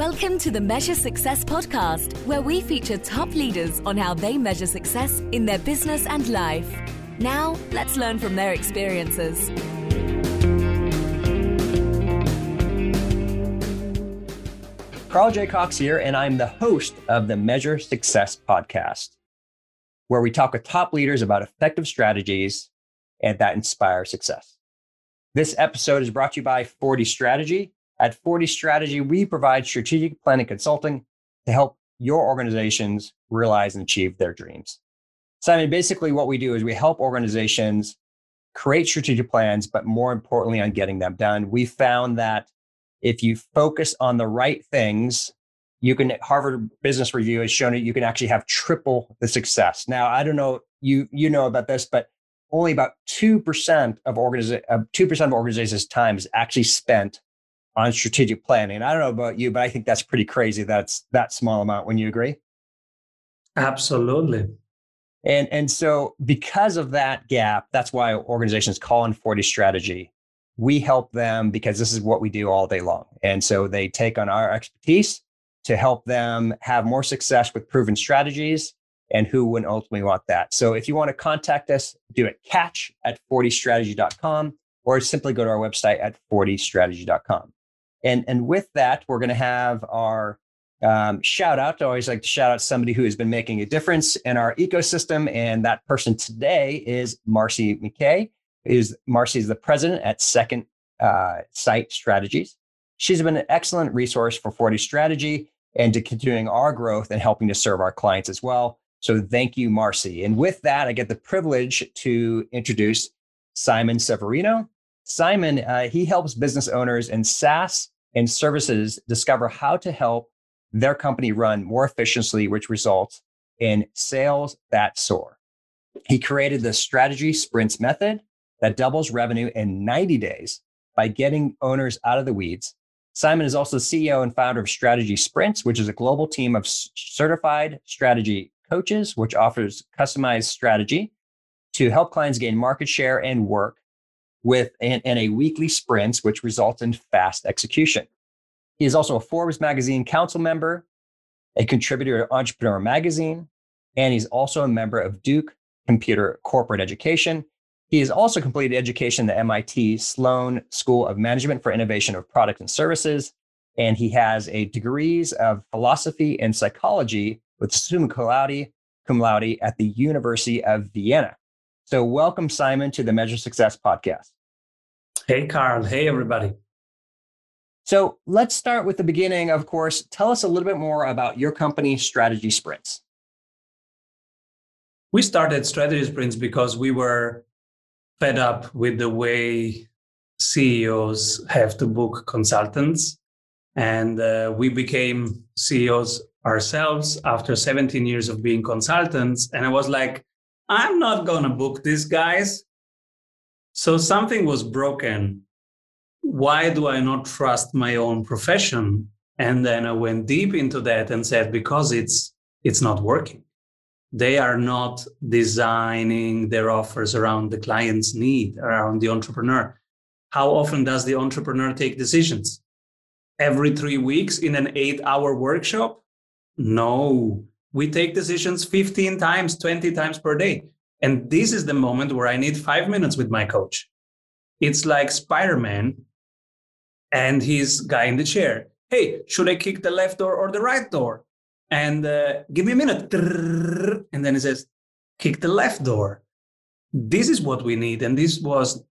Welcome to the Measure Success podcast, where we feature top leaders on how they measure success in their business and life. Now, let's learn from their experiences. Carl J. Cox here, and I'm the host of the Measure Success podcast, where we talk with top leaders about effective strategies and that inspire success. This episode is brought to you by 40 Strategy. At 40 Strategy, we provide strategic planning consulting to help your organizations realize and achieve their dreams. Simon, basically, what we do is we help organizations create strategic plans, but more importantly, on getting them done. We found that if you focus on the right things, you can Harvard Business Review has shown that you can actually have triple the success. Now, I don't know you you know about this, but only about 2% of, organiza- uh, 2% of organizations' time is actually spent on strategic planning. I don't know about you, but I think that's pretty crazy. That's that small amount. When you agree? Absolutely. And and so because of that gap, that's why organizations call in 40 strategy. We help them because this is what we do all day long. And so they take on our expertise to help them have more success with proven strategies and who wouldn't ultimately want that. So if you want to contact us, do it catch at 40strategy.com or simply go to our website at 40strategy.com. And, and with that, we're going to have our um, shout out. I always like to shout out somebody who has been making a difference in our ecosystem. And that person today is Marcy McKay. Is Marcy is the president at Second uh, Sight Strategies. She's been an excellent resource for 40 Strategy and to continuing our growth and helping to serve our clients as well. So thank you, Marcy. And with that, I get the privilege to introduce Simon Severino. Simon, uh, he helps business owners in SaaS and services discover how to help their company run more efficiently, which results in sales that soar. He created the strategy sprints method that doubles revenue in 90 days by getting owners out of the weeds. Simon is also CEO and founder of Strategy Sprints, which is a global team of certified strategy coaches, which offers customized strategy to help clients gain market share and work with and, and a weekly sprints, which results in fast execution. He is also a Forbes magazine council member, a contributor to Entrepreneur Magazine, and he's also a member of Duke Computer Corporate Education. He has also completed education at the MIT Sloan School of Management for Innovation of Products and Services, and he has a degrees of philosophy and psychology with summa cum laude, cum laude at the University of Vienna. So, welcome, Simon, to the Measure Success podcast. Hey, Carl. Hey, everybody. So, let's start with the beginning. Of course, tell us a little bit more about your company, Strategy Sprints. We started Strategy Sprints because we were fed up with the way CEOs have to book consultants. And uh, we became CEOs ourselves after 17 years of being consultants. And I was like, I'm not going to book these guys. So something was broken. Why do I not trust my own profession? And then I went deep into that and said, because it's, it's not working. They are not designing their offers around the client's need, around the entrepreneur. How often does the entrepreneur take decisions? Every three weeks in an eight hour workshop? No, we take decisions 15 times, 20 times per day. And this is the moment where I need five minutes with my coach. It's like Spider Man and his guy in the chair. Hey, should I kick the left door or the right door? And uh, give me a minute. And then he says, kick the left door. This is what we need. And this was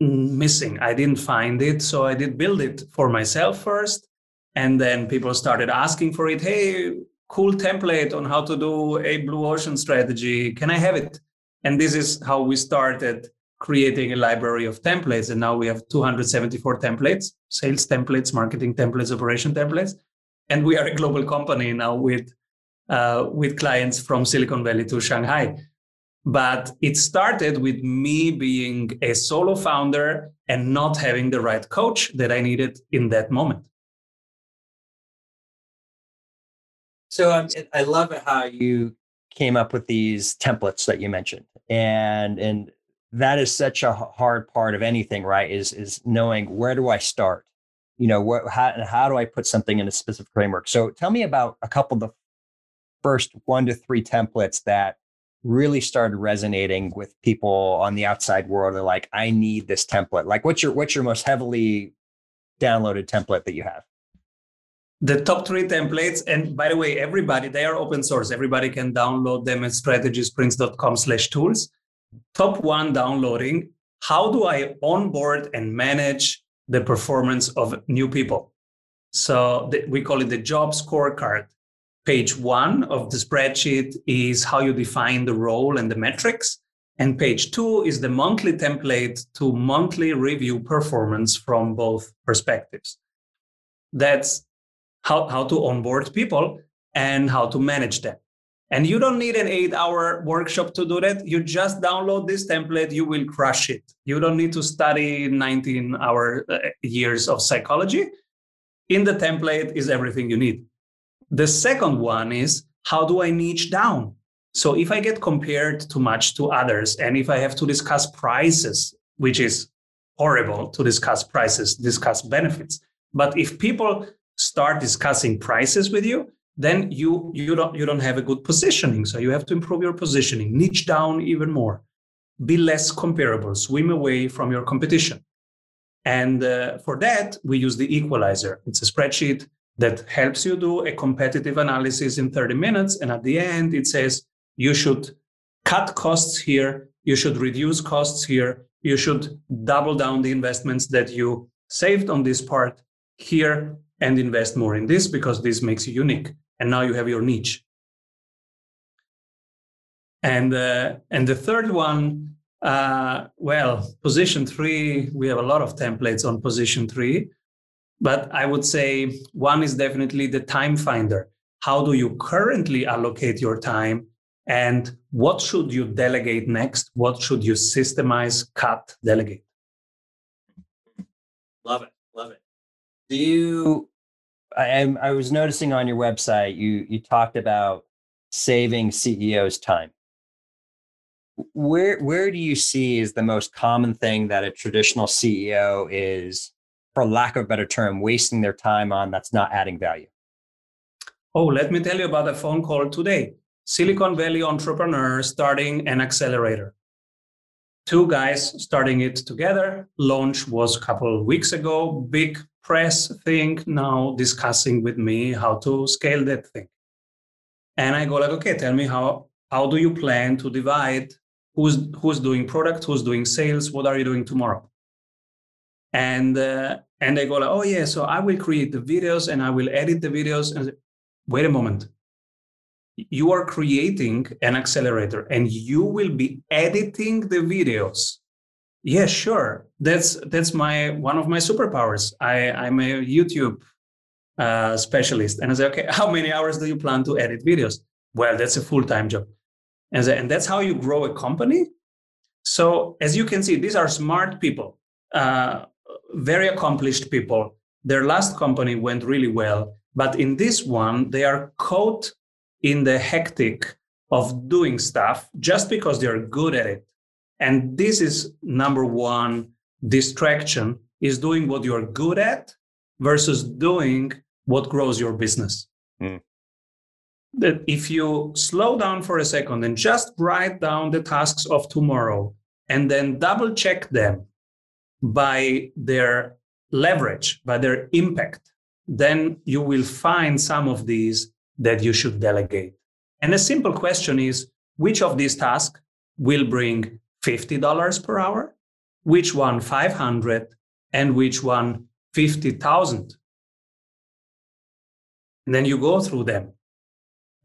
missing. I didn't find it. So I did build it for myself first. And then people started asking for it. Hey, cool template on how to do a blue ocean strategy. Can I have it? And this is how we started creating a library of templates. And now we have 274 templates sales templates, marketing templates, operation templates. And we are a global company now with, uh, with clients from Silicon Valley to Shanghai. But it started with me being a solo founder and not having the right coach that I needed in that moment. So um, I love how you came up with these templates that you mentioned, and and that is such a hard part of anything, right? Is is knowing where do I start? you know, what, how, and how do I put something in a specific framework? So tell me about a couple of the first one to three templates that really started resonating with people on the outside world. They're like, I need this template. Like, what's your what's your most heavily downloaded template that you have? The top three templates, and by the way, everybody they are open source. Everybody can download them at strategysprints.com/tools. Top one downloading. How do I onboard and manage the performance of new people? So the, we call it the job scorecard Page one of the spreadsheet is how you define the role and the metrics. And page two is the monthly template to monthly review performance from both perspectives. That's how, how to onboard people and how to manage them. And you don't need an eight hour workshop to do that. You just download this template, you will crush it. You don't need to study 19 hour uh, years of psychology. In the template is everything you need. The second one is how do I niche down? So if I get compared too much to others and if I have to discuss prices, which is horrible to discuss prices, discuss benefits. But if people start discussing prices with you, then you you don't you don't have a good positioning. So you have to improve your positioning, niche down even more, be less comparable, swim away from your competition. And uh, for that, we use the equalizer. It's a spreadsheet that helps you do a competitive analysis in 30 minutes. And at the end, it says you should cut costs here, you should reduce costs here, you should double down the investments that you saved on this part here and invest more in this because this makes you unique. And now you have your niche. And, uh, and the third one, uh, well, position three, we have a lot of templates on position three. But I would say one is definitely the time finder. How do you currently allocate your time? And what should you delegate next? What should you systemize, cut, delegate? Love it. Do you, I, I was noticing on your website, you, you talked about saving CEOs time. Where, where do you see is the most common thing that a traditional CEO is for lack of a better term, wasting their time on that's not adding value? Oh, let me tell you about a phone call today. Silicon Valley entrepreneur starting an accelerator. Two guys starting it together. Launch was a couple of weeks ago. Big press thing now discussing with me how to scale that thing. And I go like, okay, tell me how how do you plan to divide who's who's doing product, who's doing sales, what are you doing tomorrow? And uh, and they go like, oh yeah, so I will create the videos and I will edit the videos. And wait a moment, you are creating an accelerator and you will be editing the videos. Yeah, sure. That's that's my one of my superpowers. I I'm a YouTube uh, specialist, and I say, okay, how many hours do you plan to edit videos? Well, that's a full time job, and, say, and that's how you grow a company. So as you can see, these are smart people. Uh, very accomplished people. Their last company went really well, but in this one, they are caught in the hectic of doing stuff just because they're good at it. And this is number one distraction is doing what you're good at versus doing what grows your business. Mm. That if you slow down for a second and just write down the tasks of tomorrow and then double check them by their leverage, by their impact, then you will find some of these that you should delegate. And a simple question is which of these tasks will bring $50 per hour, which one 500 and which one 50,000? And then you go through them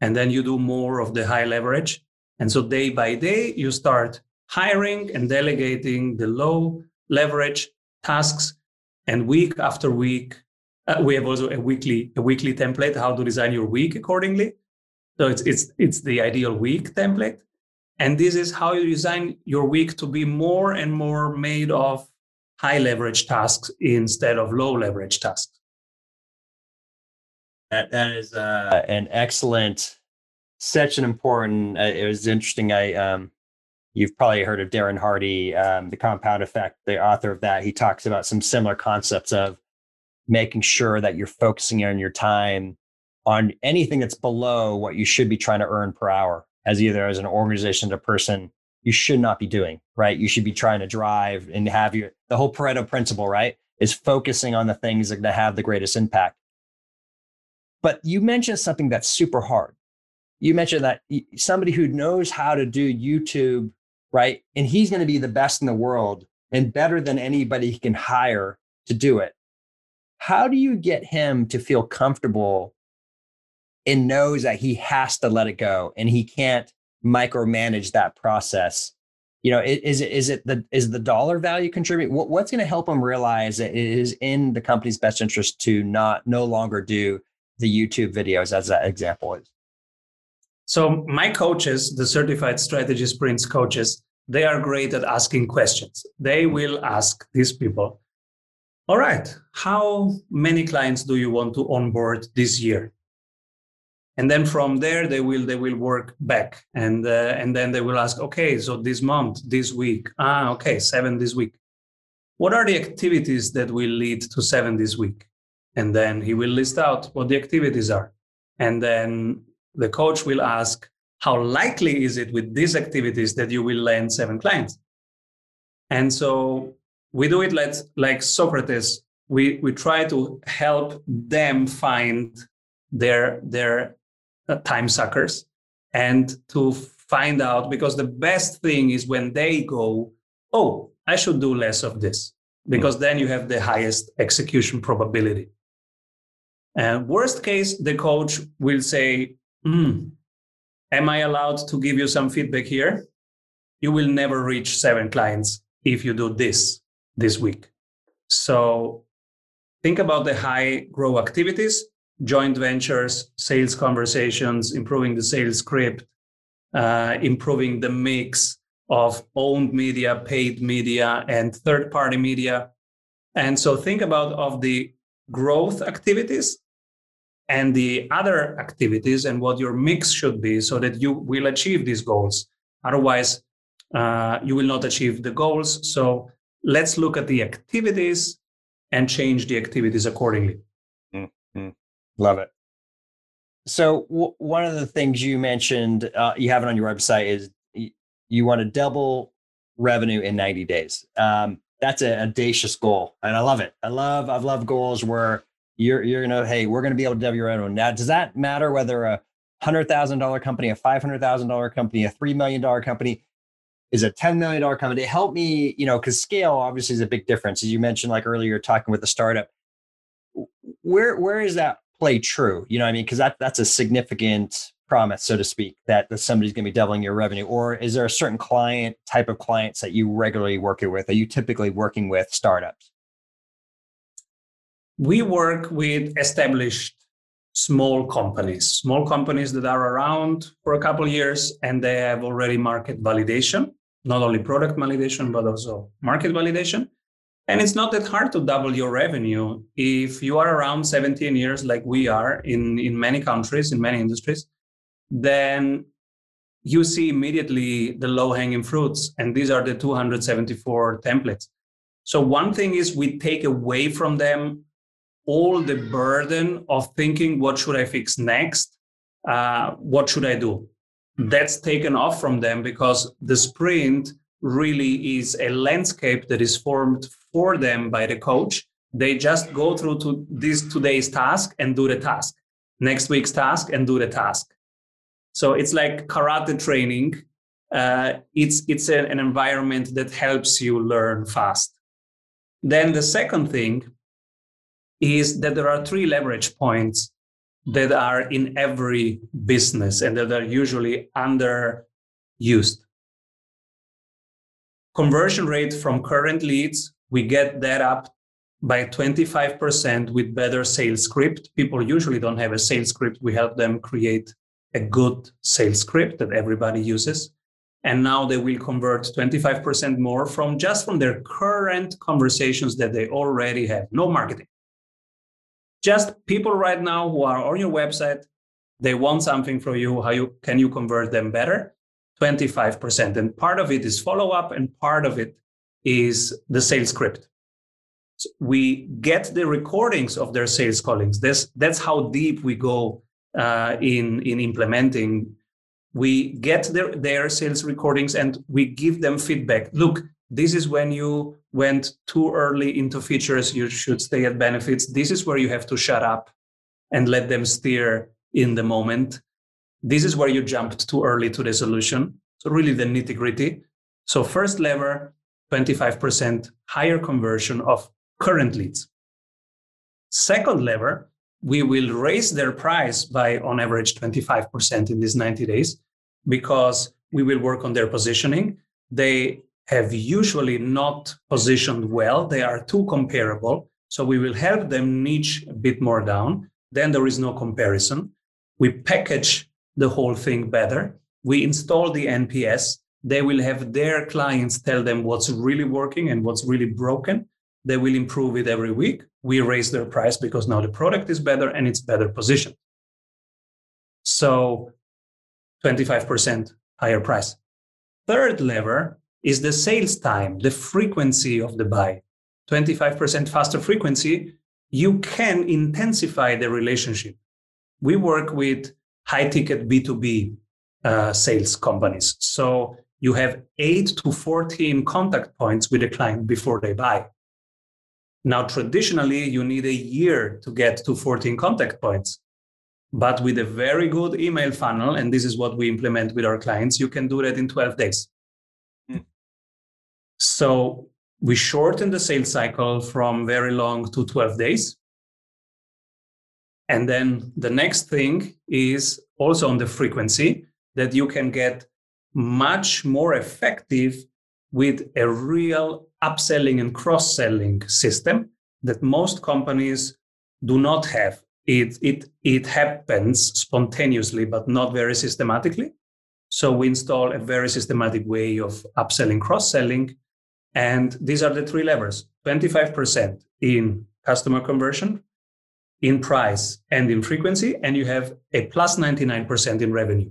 and then you do more of the high leverage. And so day by day, you start hiring and delegating the low leverage tasks and week after week uh, we have also a weekly a weekly template how to design your week accordingly. So it's it's it's the ideal week template. And this is how you design your week to be more and more made of high leverage tasks instead of low leverage tasks. That that is uh, an excellent such an important uh, it was interesting. I um You've probably heard of Darren Hardy, um, The Compound Effect, the author of that. He talks about some similar concepts of making sure that you're focusing on your time on anything that's below what you should be trying to earn per hour as either as an organization or person you should not be doing right? You should be trying to drive and have your the whole pareto principle right is focusing on the things that have the greatest impact. But you mentioned something that's super hard. You mentioned that somebody who knows how to do youtube right and he's going to be the best in the world and better than anybody he can hire to do it how do you get him to feel comfortable and knows that he has to let it go and he can't micromanage that process? You know is it is it the is the dollar value contribute what, what's going to help him realize that it is in the company's best interest to not no longer do the youtube videos as that example is? So my coaches the certified strategy sprints coaches they are great at asking questions. They will ask these people all right. How many clients do you want to onboard this year? And then from there they will they will work back. And uh, and then they will ask okay so this month this week. Ah okay seven this week. What are the activities that will lead to seven this week? And then he will list out what the activities are. And then the coach will ask how likely is it with these activities that you will land seven clients? And so we do it like, like socrates. We, we try to help them find their their uh, time suckers and to find out because the best thing is when they go oh i should do less of this because then you have the highest execution probability. And worst case the coach will say mm, am i allowed to give you some feedback here? You will never reach seven clients if you do this this week so think about the high grow activities joint ventures, sales conversations, improving the sales script, uh, improving the mix of owned media, paid media, and third party media. And so think about of the growth activities and the other activities and what your mix should be so that you will achieve these goals. Otherwise, uh, you will not achieve the goals. So let's look at the activities and change the activities accordingly. Mm-hmm. Love it. So w- one of the things you mentioned, uh, you have it on your website, is y- you want to double revenue in 90 days. Um, that's an audacious goal, and I love it. I love I've loved goals where you're you're gonna hey we're gonna be able to double your revenue. Now, does that matter whether a hundred thousand dollar company, a five hundred thousand dollar company, a three million dollar company? Is a $10 million company? Help me, you know, because scale obviously is a big difference. As you mentioned, like earlier, talking with the startup, where where is that play true. You know I mean? Because that that's a significant promise, so to speak, that, that somebody's going to be doubling your revenue. Or is there a certain client type of clients that you regularly work with? Are you typically working with startups? We work with established small companies, small companies that are around for a couple years and they have already market validation, not only product validation, but also market validation. And it's not that hard to double your revenue if you are around 17 years, like we are in, in many countries, in many industries, then you see immediately the low hanging fruits. And these are the 274 templates. So, one thing is we take away from them all the burden of thinking, what should I fix next? Uh, what should I do? That's taken off from them because the sprint really is a landscape that is formed for them by the coach. They just go through to this today's task and do the task, next week's task and do the task. So it's like karate training. Uh, it's it's a, an environment that helps you learn fast. Then the second thing is that there are three leverage points that are in every business and that are usually underused conversion rate from current leads, we get that up by 25% with better sales script. People usually don't have a sales script. We help them create a good sales script that everybody uses. And now they will convert 25% more from just from their current conversations that they already have. No marketing. Just people right now who are on your website, they want something from you. How you can you convert them better? 25%. And part of it is follow up, and part of it is the sales script. we get the recordings of their sales callings. That's, that's how deep we go uh, in, in implementing. We get their, their sales recordings and we give them feedback. Look, this is when you went too early into features. You should stay at benefits. This is where you have to shut up and let them steer in the moment. This is where you jumped too early to the solution. So, really, the nitty gritty. So, first lever, 25% higher conversion of current leads. Second lever, we will raise their price by on average 25% in these 90 days because we will work on their positioning. They have usually not positioned well, they are too comparable. So we will help them niche a bit more down. Then there is no comparison. We package the whole thing better. We install the NPS. They will have their clients tell them what's really working and what's really broken. They will improve it every week. We raise their price because now the product is better and it's better positioned. So 25% higher price. Third lever is the sales time, the frequency of the buy. 25% faster frequency, you can intensify the relationship. We work with high ticket B2B uh, sales companies. So you have eight to 14 contact points with a client before they buy. Now, traditionally, you need a year to get to 14 contact points. But with a very good email funnel, and this is what we implement with our clients, you can do that in 12 days. So we shorten the sales cycle from very long to 12 days. And then the next thing is also on the frequency that you can get much more effective with a real upselling and cross selling system that most companies do not have. It, it, it happens spontaneously, but not very systematically. So we install a very systematic way of upselling, cross selling. And these are the three levers 25% in customer conversion, in price, and in frequency. And you have a plus 99% in revenue.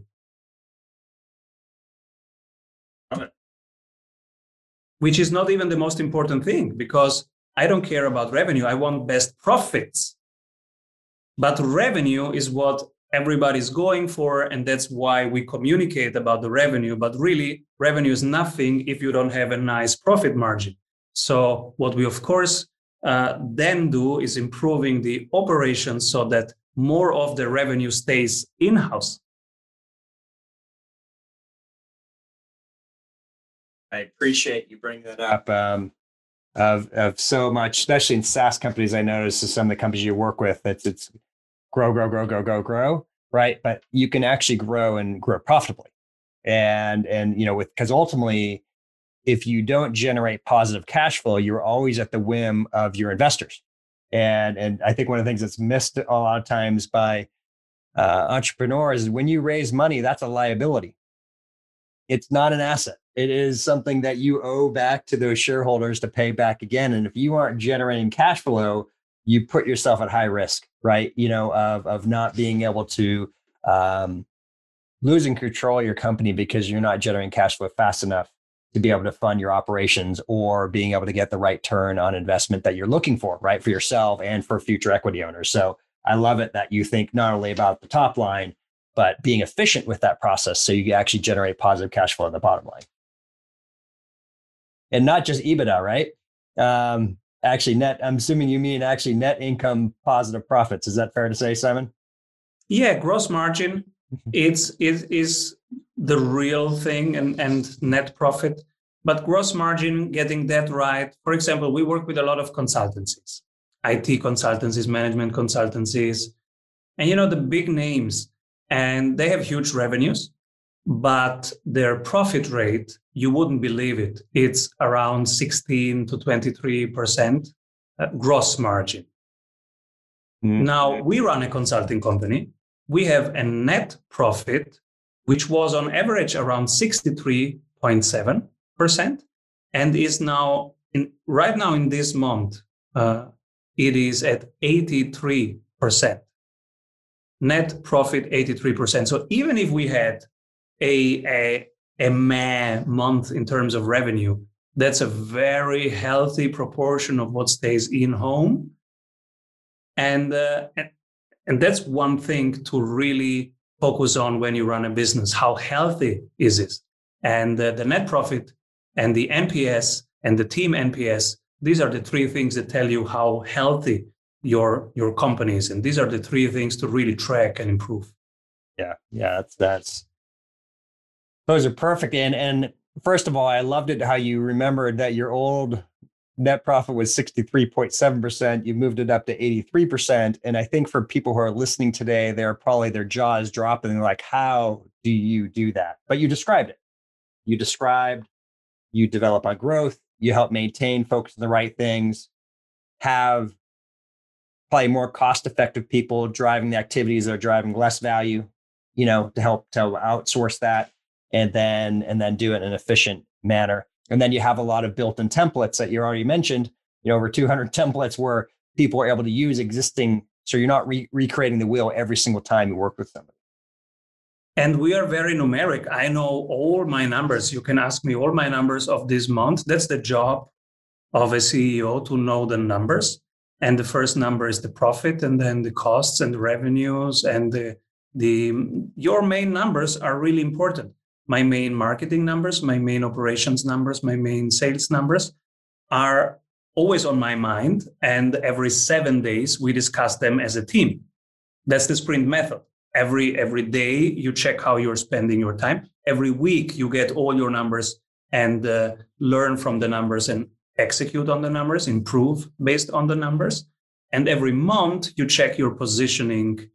which is not even the most important thing because I don't care about revenue. I want best profits. But revenue is what everybody's going for. And that's why we communicate about the revenue. But really, revenue is nothing if you don't have a nice profit margin. So, what we, of course, uh, then do is improving the operations so that more of the revenue stays in house. I appreciate you bringing that up. Um, of of so much, especially in SaaS companies, I notice some of the companies you work with, it's it's grow, grow, grow, grow, grow, grow, right? But you can actually grow and grow profitably, and and you know with because ultimately, if you don't generate positive cash flow, you're always at the whim of your investors, and and I think one of the things that's missed a lot of times by uh, entrepreneurs is when you raise money, that's a liability. It's not an asset it is something that you owe back to those shareholders to pay back again. And if you aren't generating cash flow, you put yourself at high risk, right? You know, of of not being able to um, losing control of your company because you're not generating cash flow fast enough to be able to fund your operations or being able to get the right turn on investment that you're looking for, right, for yourself and for future equity owners. So I love it that you think not only about the top line, but being efficient with that process so you actually generate positive cash flow in the bottom line and not just EBITDA, right? Um, actually, net. I'm assuming you mean actually net income positive profits. Is that fair to say, Simon? Yeah, gross margin. Mm-hmm. it's it is the real thing, and and net profit. But gross margin, getting that right. For example, we work with a lot of consultancies, IT consultancies, management consultancies, and you know the big names, and they have huge revenues but their profit rate, you wouldn't believe it. It's around 16 to 23% uh, gross margin. Mm-hmm. Now, we run a consulting company. We have a net profit, which was on average around 63.7% and is now in, right now in this month, uh, it is at 83%. Net profit 83%. So even if we had a, a, a meh month in terms of revenue, That's a very healthy proportion of what stays in home. And, uh, and, that's one thing to really focus on when you run a business. How healthy is it? And uh, the net profit and the NPS and the team NPS, these are the three things that tell you how healthy your your company is. And these are the three things to really track and improve. Yeah, yeah, that's that's those are perfect. And and first of all, I loved it how you remembered that your old net profit was 63.7%. You moved it up to 83%. And I think for people who are listening today, they're probably their jaws dropping. They're like, how do you do that? But you described it. You described, you develop on growth, you help maintain, focus on the right things, have probably more cost effective people driving the activities that are driving less value, you know, to help to outsource that and then and then do it in an efficient manner. And then you have a lot of built-in templates that you already mentioned, you know, over 200 templates where people are able to use existing. So you're not re- recreating the wheel every single time you work with somebody. And we are very numeric. I know all my numbers. You can ask me all my numbers of this month. That's the job of a CEO to know the numbers. And the first number is the profit, and then the costs and the revenues and the the your main numbers are really important my main marketing numbers, my main operations numbers, my main sales numbers are always on my mind. And every seven days, we discuss them as a team. That's the sprint method. Every, every day, you check how you're spending your time. Every week, you get all your numbers and uh, learn from the numbers and execute on the numbers, improve based on the numbers. And every month, you check your positioning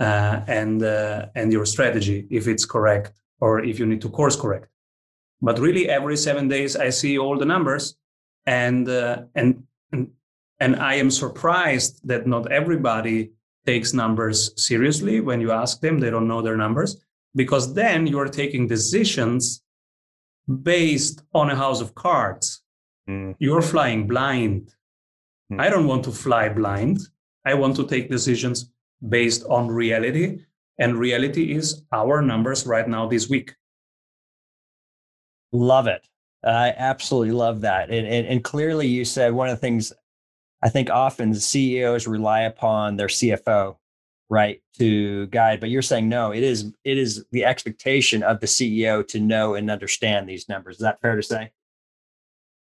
uh, and, uh, and your strategy if it's correct or if you need to course correct. But really, every seven days, I see all the numbers, and uh, and and I am surprised that not everybody takes numbers seriously. When you ask them, they don't know their numbers because then you are taking decisions based on a house of cards. Mm. You're flying blind. Mm. I don't want to fly blind. I want to take decisions based on reality and reality is our numbers right now this week. Love it. I absolutely love that. And, and, and clearly, you said one of the things I think often CEOs rely upon their CFO, right, to guide. But you're saying no. It is it is the expectation of the CEO to know and understand these numbers. Is that fair to say?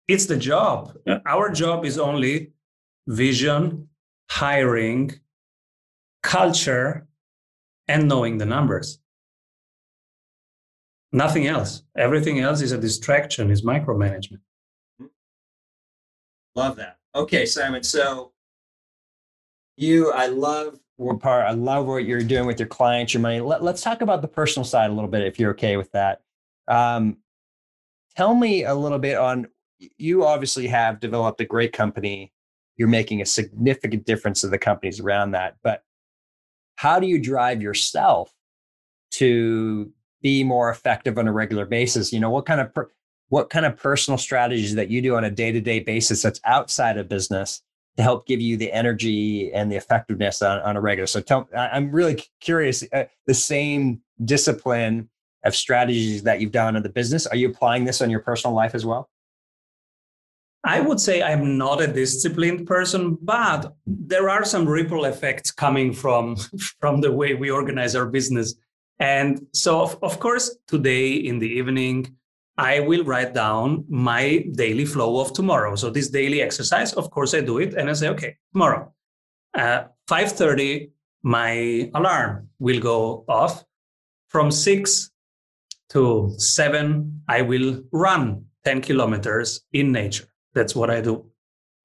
It's the job. Our job is only vision, hiring, culture, and knowing the numbers. Nothing else. Everything else is a distraction, is micromanagement. Love that. Okay, Simon. So you, I love what part. I love what you're doing with your clients, your money. Let, us talk about the personal side a little bit, if you're okay with that. Um, tell me a little bit on. You obviously have developed a great company. You're making a significant difference to the companies around that. But how do you drive yourself to be more effective on a regular basis? You know what kind of per, what kind of personal strategies that you do on a day-to-day basis that's outside of business to help give you the energy and the effectiveness on, on a regular? So tell i'm really curious uh, the same discipline of strategies that you've done in the business are you applying this on your personal life as well I would say I'm not a disciplined person, but there are some ripple effects coming from, from the way we organize our business. And so, of, of course, today in the evening, I will write down my daily flow of tomorrow. So this daily exercise, of course, I do it, and I say, okay, tomorrow, uh, 5:30, my alarm will go off. From six to seven, I will run 10 kilometers in nature. That's what I do.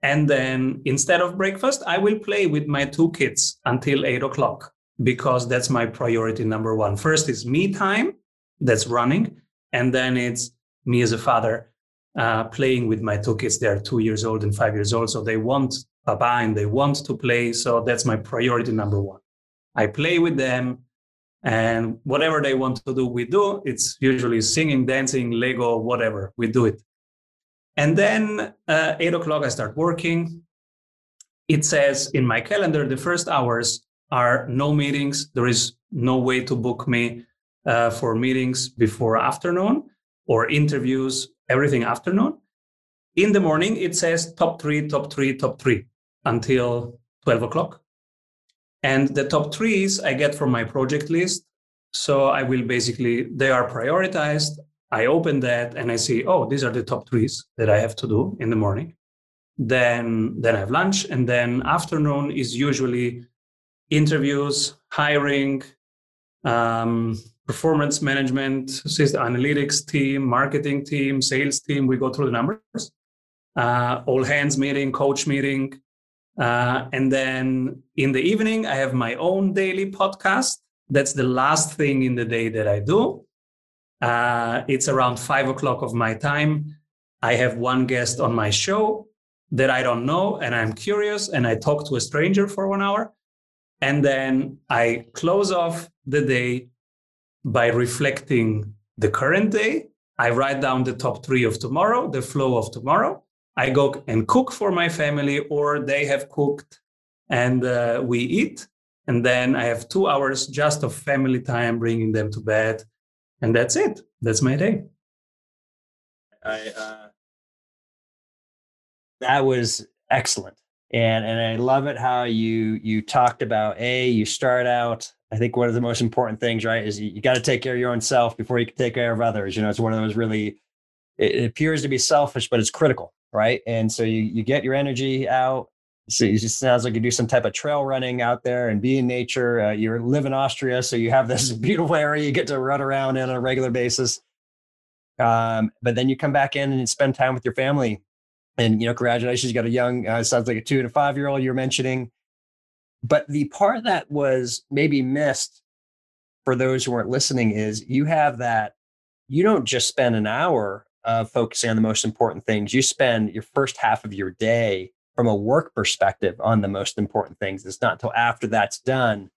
And then instead of breakfast, I will play with my two kids until eight o'clock because that's my priority number one. First is me time, that's running. And then it's me as a father uh, playing with my two kids. They're two years old and five years old. So they want Papa and they want to play. So that's my priority number one. I play with them and whatever they want to do, we do. It's usually singing, dancing, Lego, whatever, we do it. And then uh, eight o'clock, I start working. It says in my calendar, the first hours are no meetings. There is no way to book me uh, for meetings before afternoon or interviews, everything afternoon. in the morning, it says top three, top three, top three until 12 o'clock. And the top threes I get from my project list. So I will basically, they are prioritized. I open that and I see, oh, these are the top threes that I have to do in the morning. Then, then I have lunch. And then afternoon is usually interviews, hiring, um, performance management, system analytics team, marketing team, sales team. We go through the numbers. Uh, all hands meeting, coach meeting. Uh, and then in the evening, I have my own daily podcast. That's the last thing in the day that I do. Uh, it's around five o'clock of my time. I have one guest on my show that I don't know, and I'm curious, and I talk to a stranger for one hour. And then I close off the day by reflecting the current day. I write down the top three of tomorrow, the flow of tomorrow. I go and cook for my family, or they have cooked and uh, we eat. And then I have two hours just of family time, bringing them to bed. And that's it. That's my day. I, uh, that was excellent. And, and I love it how you you talked about a you start out I think one of the most important things, right, is you, you got to take care of your own self before you can take care of others. You know, it's one of those really, it, it appears to be selfish, but it's critical, right? And so you, you get your energy out. So it just sounds like you do some type of trail running out there and be in nature. Uh, you live in Austria, so you have this beautiful area you get to run around in on a regular basis. Um, but then you come back in and spend time with your family. And you know, congratulations, you got a young, uh, sounds like a two and a five year old you're mentioning. But the part that was maybe missed for those who weren't listening is you have that, you don't just spend an hour of focusing on the most important things. You spend your first half of your day from a work perspective on the most important things. It's not until after that's done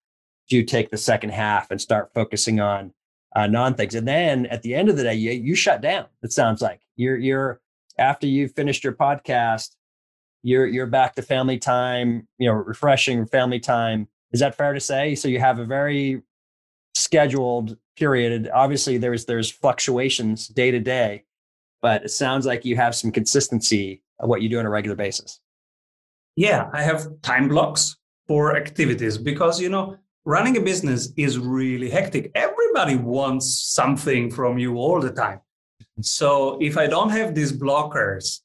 do you take the second half and start focusing on uh, non things. And then at the end of the day, you, you shut down. It sounds like you're you're after you've finished your podcast, you're you're back to family time, you know, refreshing family time. Is that fair to say? So you have a very scheduled period. Obviously, there's there's fluctuations day to day, but it sounds like you have some consistency of what you do on a regular basis. Yeah, I have time blocks for activities because you know running a business is really hectic. Everybody wants something from you all the time. So if I don't have these blockers,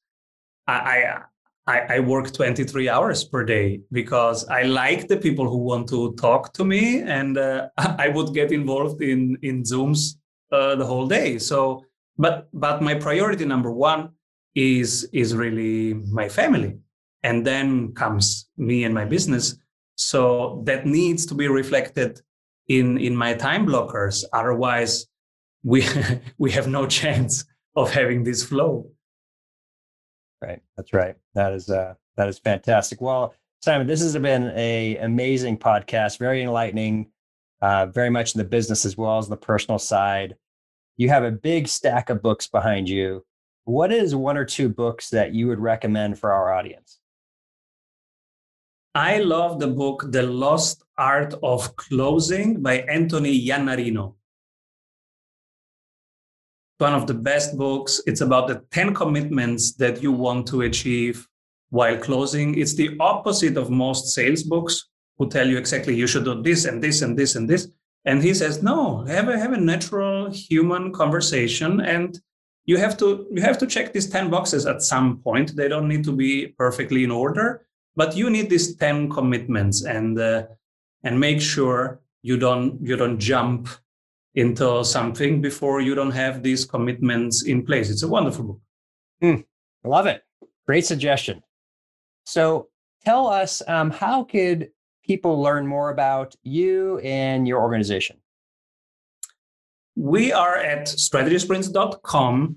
I, I I, work 23 hours per day because I like the people who want to talk to me, and uh, I would get involved in in Zooms uh, the whole day. So, but but my priority number one is is really my family, and then comes me and my business. So that needs to be reflected in in my time blockers. Otherwise, we we have no chance of having this flow. Right. That's right. That is uh that is fantastic. Well, Simon, this has been a amazing podcast, very enlightening, uh, very much in the business as well as the personal side. You have a big stack of books behind you. What is one or two books that you would recommend for our audience? I love the book The Lost Art of Closing by Anthony Iannarino one of the best books. It's about the 10 commitments that you want to achieve while closing. It's the opposite of most sales books who tell you exactly you should do this and this and this and this. And he says, no, have a have a natural human conversation and you have to you have to check these 10 boxes at some point. They don't need to be perfectly in order, but you need these 10 commitments and uh, and make sure you don't you don't jump into something before you don't have these commitments in place. It's a wonderful book. Mm, love it. Great suggestion. So tell us um, how could people learn more about you and your organization? We are at strategysprints.com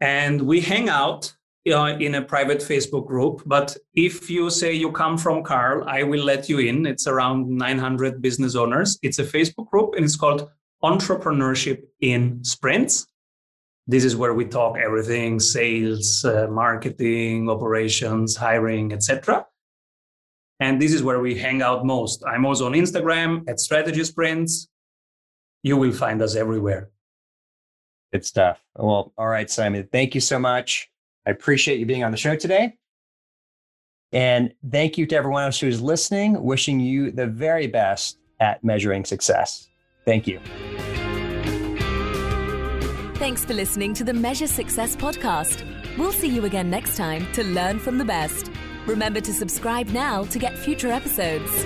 and we hang out uh, in a private Facebook group. But if you say you come from Carl, I will let you in. It's around 900 business owners. It's a Facebook group and it's called entrepreneurship in sprints. This is where we talk everything sales, uh, marketing, operations, hiring, etc. And this is where we hang out most. I'm also on Instagram at Strategy Sprints. You will find us everywhere. Good stuff. Well, all right, Simon. Thank you so much. I appreciate you being on the show today. And thank you to everyone else who is listening, wishing you the very best at measuring success. Thank you. Thanks for listening to the Measure Success podcast. We'll see you again next time to learn from the best. Remember to subscribe now to get future episodes.